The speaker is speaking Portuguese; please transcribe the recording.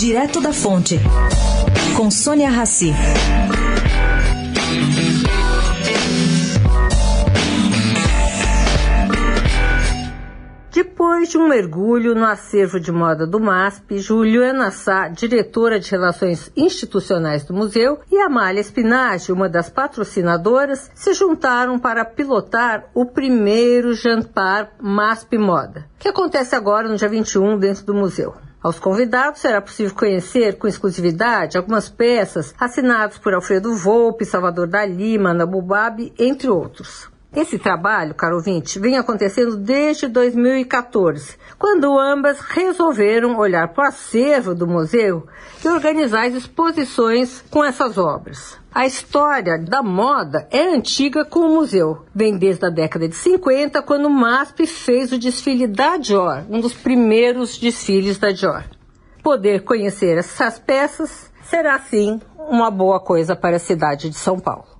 Direto da Fonte, com Sônia Rassi. Depois de um mergulho no acervo de moda do MASP, Juliana Sá, diretora de Relações Institucionais do museu, e Amália Spinaggi, uma das patrocinadoras, se juntaram para pilotar o primeiro jantar MASP Moda, que acontece agora no dia 21 dentro do museu. Aos convidados será possível conhecer com exclusividade algumas peças assinadas por Alfredo Volpe, Salvador da Lima, Nabubab, entre outros. Esse trabalho, caro ouvinte, vem acontecendo desde 2014, quando ambas resolveram olhar para o acervo do museu e organizar as exposições com essas obras. A história da moda é antiga com o museu. Vem desde a década de 50, quando o MASP fez o desfile da Dior, um dos primeiros desfiles da Dior. Poder conhecer essas peças será, sim, uma boa coisa para a cidade de São Paulo.